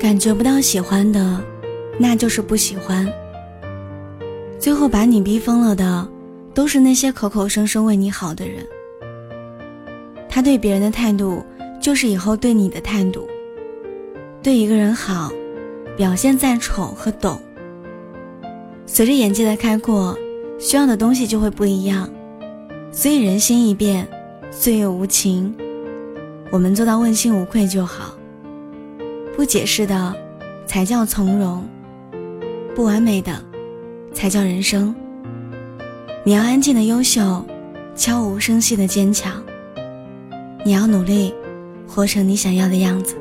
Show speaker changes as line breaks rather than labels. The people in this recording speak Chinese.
感觉不到喜欢的，那就是不喜欢。最后把你逼疯了的，都是那些口口声声为你好的人。他对别人的态度，就是以后对你的态度。对一个人好，表现在宠和懂。随着眼界的开阔，需要的东西就会不一样。所以人心一变，岁月无情，我们做到问心无愧就好。不解释的，才叫从容；不完美的，才叫人生。你要安静的优秀，悄无声息的坚强。你要努力，活成你想要的样子。